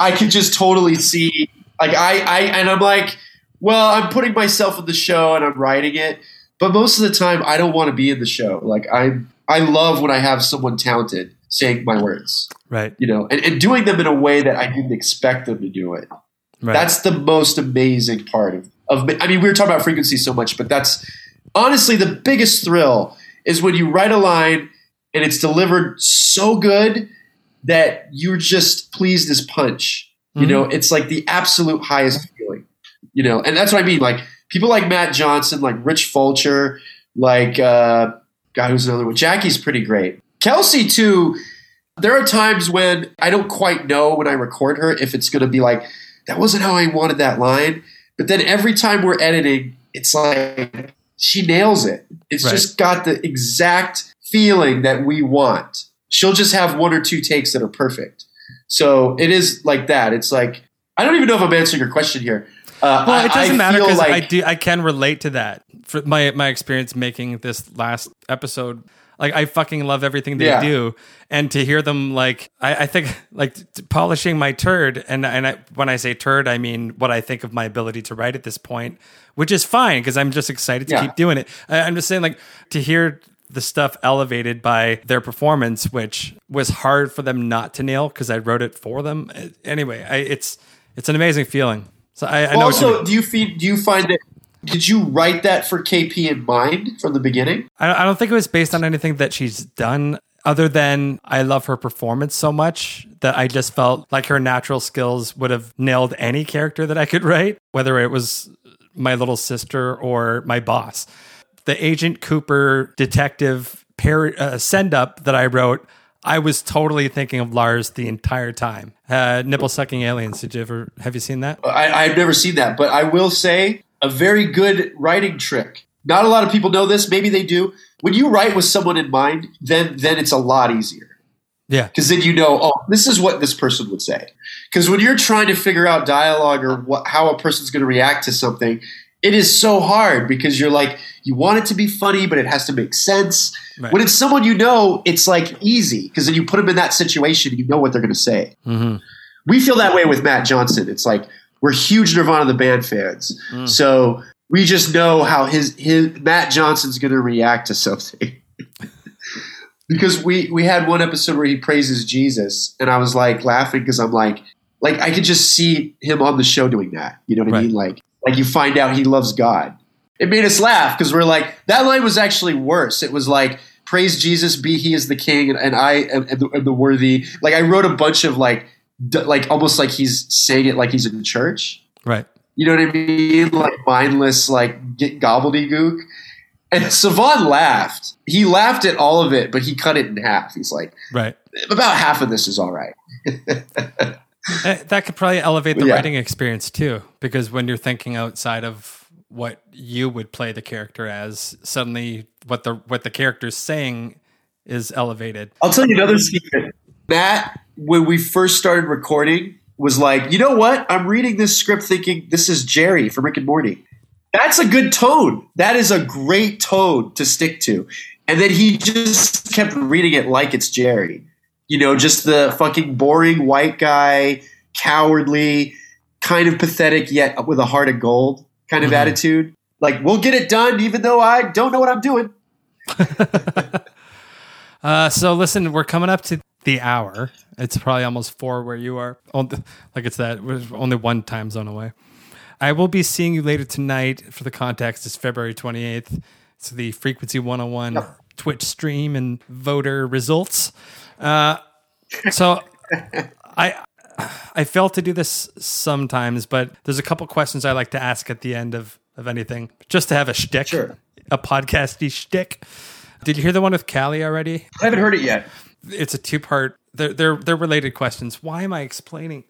I can just totally see, like, I, I, and I'm like, well, I'm putting myself in the show and I'm writing it. But most of the time, I don't want to be in the show. Like, I, I love when I have someone talented saying my words right you know, and, and doing them in a way that I didn't expect them to do it. Right. That's the most amazing part of, of. I mean, we were talking about frequency so much, but that's honestly the biggest thrill is when you write a line and it's delivered so good that you're just pleased as punch. You Mhm. know, it's like the absolute highest feeling. You know, and that's what I mean. Like people like Matt Johnson, like Rich Fulcher, like uh, God, who's another one? Jackie's pretty great. Kelsey too. There are times when I don't quite know when I record her if it's going to be like that wasn't how I wanted that line. But then every time we're editing, it's like she nails it. It's Right. just got the exact feeling that we want. She'll just have one or two takes that are perfect. So it is like that. It's like I don't even know if I'm answering your question here. Uh, Well, I- it doesn't I matter because like- I do. I can relate to that. For my my experience making this last episode, like I fucking love everything they Yeah. do, and to hear them like I, I think like t- polishing my turd, and and I, when I say turd, I mean what I think of my ability to write at this point, which is fine because I'm just excited to Yeah. keep doing it. I, I'm just saying like to hear the stuff elevated by their performance, which was hard for them not to nail because I wrote it for them. Anyway, I, it's it's an amazing feeling. So I, I know. what you also, do you feel, do you find that did you write that for KP in mind from the beginning? I I don't think it was based on anything that she's done other than I love her performance so much that I just felt like her natural skills would have nailed any character that I could write, whether it was my little sister or my boss. The Agent Cooper detective par- uh, send up that I wrote, I was totally thinking of Lars the entire time. Uh, nipple sucking aliens. Did you ever have you seen that? I, I've never seen that, but I will say a very good writing trick. Not a lot of people know this. Maybe they do. When you write with someone in mind, then then it's a lot easier Yeah. because then you know, oh, this is what this person would say. Because when you're trying to figure out dialogue or what, how a person's going to react to something, it is so hard because you're like, you want it to be funny, but it has to make sense. Right. When it's someone you know, it's like easy because then you put them in that situation, you know what they're going to say. Mm-hmm. We feel that way with Matt Johnson. It's like we're huge Nirvana the band fans, Mm. so we just know how his his Matt Johnson's going to react to something. because we we had one episode where he praises Jesus, and I was like laughing because I'm like, like I could just see him on the show doing that. You know what I mean? Like like you find out he loves God. It made us laugh because we're like that line was actually worse. It was like praise Jesus, be he is the king, and, and I am, am the, am the worthy. Like I wrote a bunch of like d- like almost like he's saying it like he's in church. Right. You know what I mean? Like mindless, like get gobbledygook. And Sevan laughed. He laughed at all of it, but he cut it in half. He's like, Right. about half of this is all right. Uh, that could probably elevate the Yeah. writing experience too, because when you're thinking outside of what you would play the character as, suddenly what the what the character's saying is elevated. I'll tell you another secret. Matt, when we first started recording, was like, you know what? I'm reading this script thinking this is Jerry from Rick and Morty. That's a good tone. That is a great tone to stick to. And then he just kept reading it like it's Jerry. You know, just the fucking boring white guy, cowardly, kind of pathetic, yet with a heart of gold kind of Mhm. attitude. Like, we'll get it done, even though I don't know what I'm doing. Uh, so listen, we're coming up to the hour. It's probably almost four where you are. Like it's that we're only one time zone away. I will be seeing you later tonight. For the context, it's February twenty eighth. It's the Frequency One Hundred One Twitch stream and voter results. Uh, so I I fail to do this sometimes, but there's a couple questions I like to ask at the end of of anything, just to have a shtick, a podcasty shtick. Did you hear the one with Callie already? I haven't heard it yet. It's a two part. They're they're they're related questions. Why am I explaining?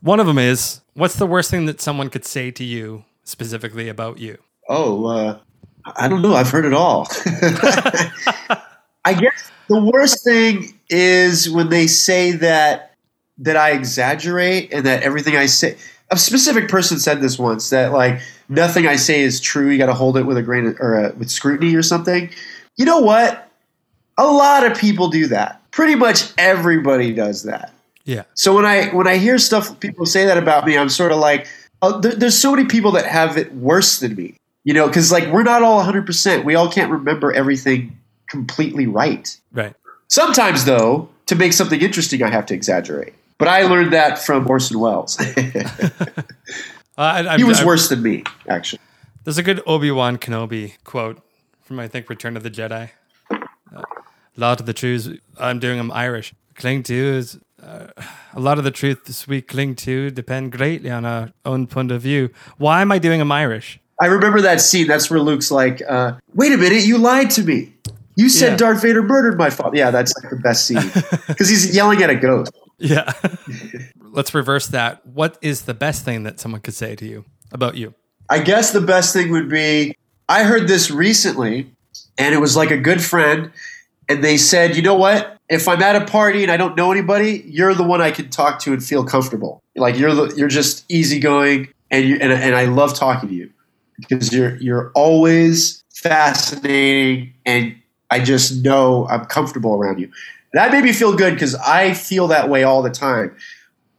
One of them is, what's the worst thing that someone could say to you specifically about you? Oh, uh, I don't know. I've heard it all. I guess the worst thing is when they say that that I exaggerate and that everything I say. A specific person said this once that like nothing I say is true. You got to hold it with a grain of, or uh with scrutiny or something. You know what? A lot of people do that. Pretty much everybody does that. Yeah. So when I when I hear stuff people say that about me, I'm sort of like, oh, there, there's so many people that have it worse than me. You know, because like we're not all 100. percent We all can't remember everything completely right. Right. Sometimes though, to make something interesting, I have to exaggerate. But I learned that from Orson Welles. Uh, I, he was I- worse than me, actually. There's a good Obi Wan Kenobi quote from I think Return of the Jedi. Uh, a lot of the truths I'm doing them Irish. Cling to is uh, a lot of the truths we cling to depend greatly on our own point of view. Why am I doing them Irish? I remember that scene. That's where Luke's like, uh, "Wait a minute, you lied to me. You said Yeah. Darth Vader murdered my father." Yeah, that's like the best scene because he's yelling at a ghost. Yeah. Let's reverse that. What is the best thing that someone could say to you about you? I guess the best thing would be I heard this recently, and it was like a good friend, and they said, "You know what? If I'm at a party and I don't know anybody, you're the one I can talk to and feel comfortable. Like you're the, you're just easygoing, and you and, and I love talking to you because you're you're always fascinating, and I just know I'm comfortable around you. That made me feel good because I feel that way all the time.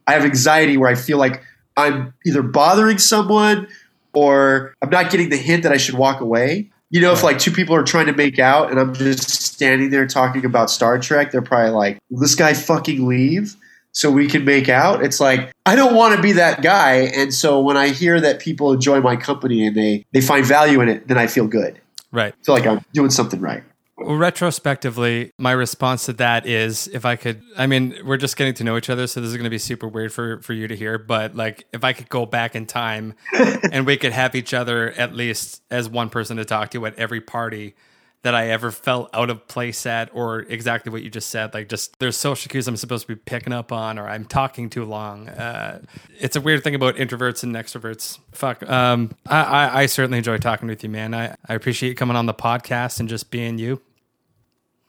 I have anxiety where I feel like I'm either bothering someone or I'm not getting the hint that I should walk away. You know, if like two people are trying to make out and I'm just standing there talking about Star Trek, they're probably like, Will this guy fucking leave so we can make out? It's like, I don't want to be that guy. And so when I hear that people enjoy my company and they, they find value in it, then I feel good. Right. I feel like I'm doing something right. Well, retrospectively, my response to that is if I could, I mean, we're just getting to know each other, so this is going to be super weird for, for you to hear. But like, if I could go back in time and we could have each other at least as one person to talk to at every party that I ever felt out of place at, or exactly what you just said, like just there's social cues I'm supposed to be picking up on, or I'm talking too long. Uh, it's a weird thing about introverts and extroverts. Fuck. Um, I, I, I certainly enjoy talking with you, man. I, I appreciate you coming on the podcast and just being you.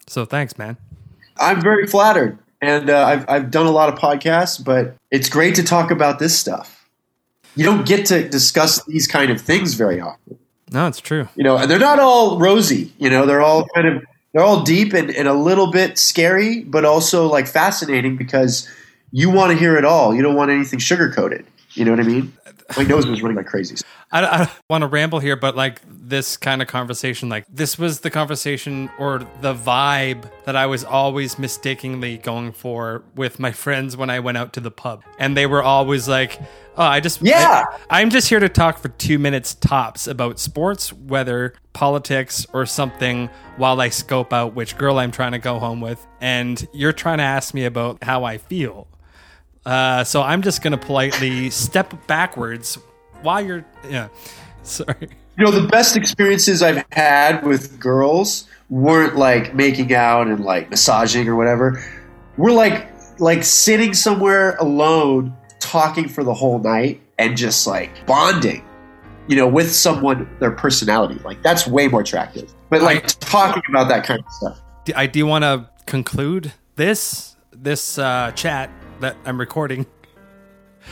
So thanks, man. I'm very flattered. And uh, I've, I've done a lot of podcasts, but it's great to talk about this stuff. You don't get to discuss these kind of things very often. No, it's true. You know, and they're not all rosy. You know, they're all kind of they're all deep and, and a little bit scary, but also like fascinating because you want to hear it all. You don't want anything sugar coated. You know what I mean? My nose is running like crazy. I, I don't want to ramble here, but like this kind of conversation, like this was the conversation or the vibe that I was always mistakenly going for with my friends when I went out to the pub. And they were always like, oh, I just, Yeah. I, I'm just here to talk for two minutes tops about sports, weather, politics, or something while I scope out which girl I'm trying to go home with. And you're trying to ask me about how I feel. Uh, so I'm just going to politely step backwards while you're, yeah. Sorry. You know, the best experiences I've had with girls weren't like making out and like massaging or whatever. We're like like sitting somewhere alone, talking for the whole night, and just like bonding. You know, with someone, their personality. Like that's way more attractive. But like talking about that kind of stuff. Do- I do want to conclude this this uh, chat that I'm recording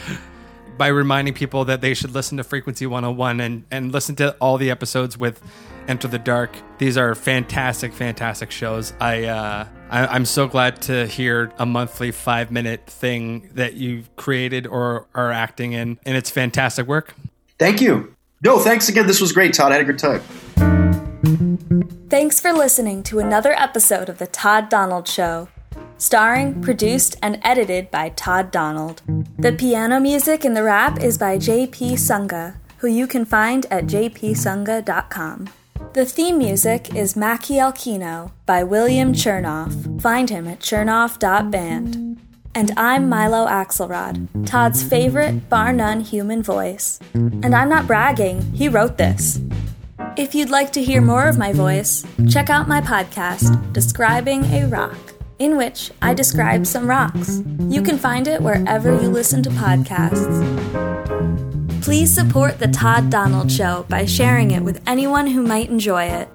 by reminding people that they should listen to Frequency 101 and and listen to all the episodes with Enter the Dark. These are fantastic, fantastic shows. I, uh, I I'm so glad to hear a monthly five minute thing that you've created or are acting in, and it's fantastic work. Thank you. No, thanks again. This was great, Todd. I had a good time. Thanks for listening to another episode of The Todd Donald Show. Starring, produced, and edited by Todd Donald. The piano music in the rap is by JP Sunga, who you can find at jpsunga.com. The theme music is Mackie Alkino by William Chernoff. Find him at chernoff.band. And I'm Milo Axelrod, Todd's favorite, bar none human voice. And I'm not bragging, he wrote this. If you'd like to hear more of my voice, check out my podcast, Describing a Rock, in which I describe some rocks. You can find it wherever you listen to podcasts. Please support The Todd Donald Show by sharing it with anyone who might enjoy it.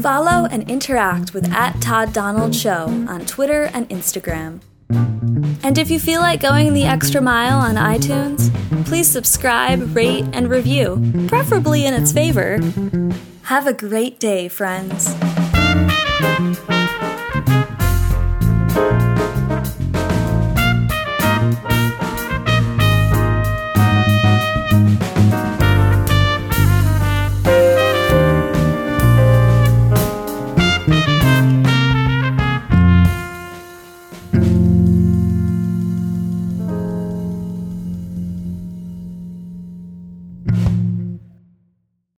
Follow and interact with at Todd Donald Show on Twitter and Instagram. And if you feel like going the extra mile on iTunes, please subscribe, rate, and review, preferably in its favor. Have a great day, friends.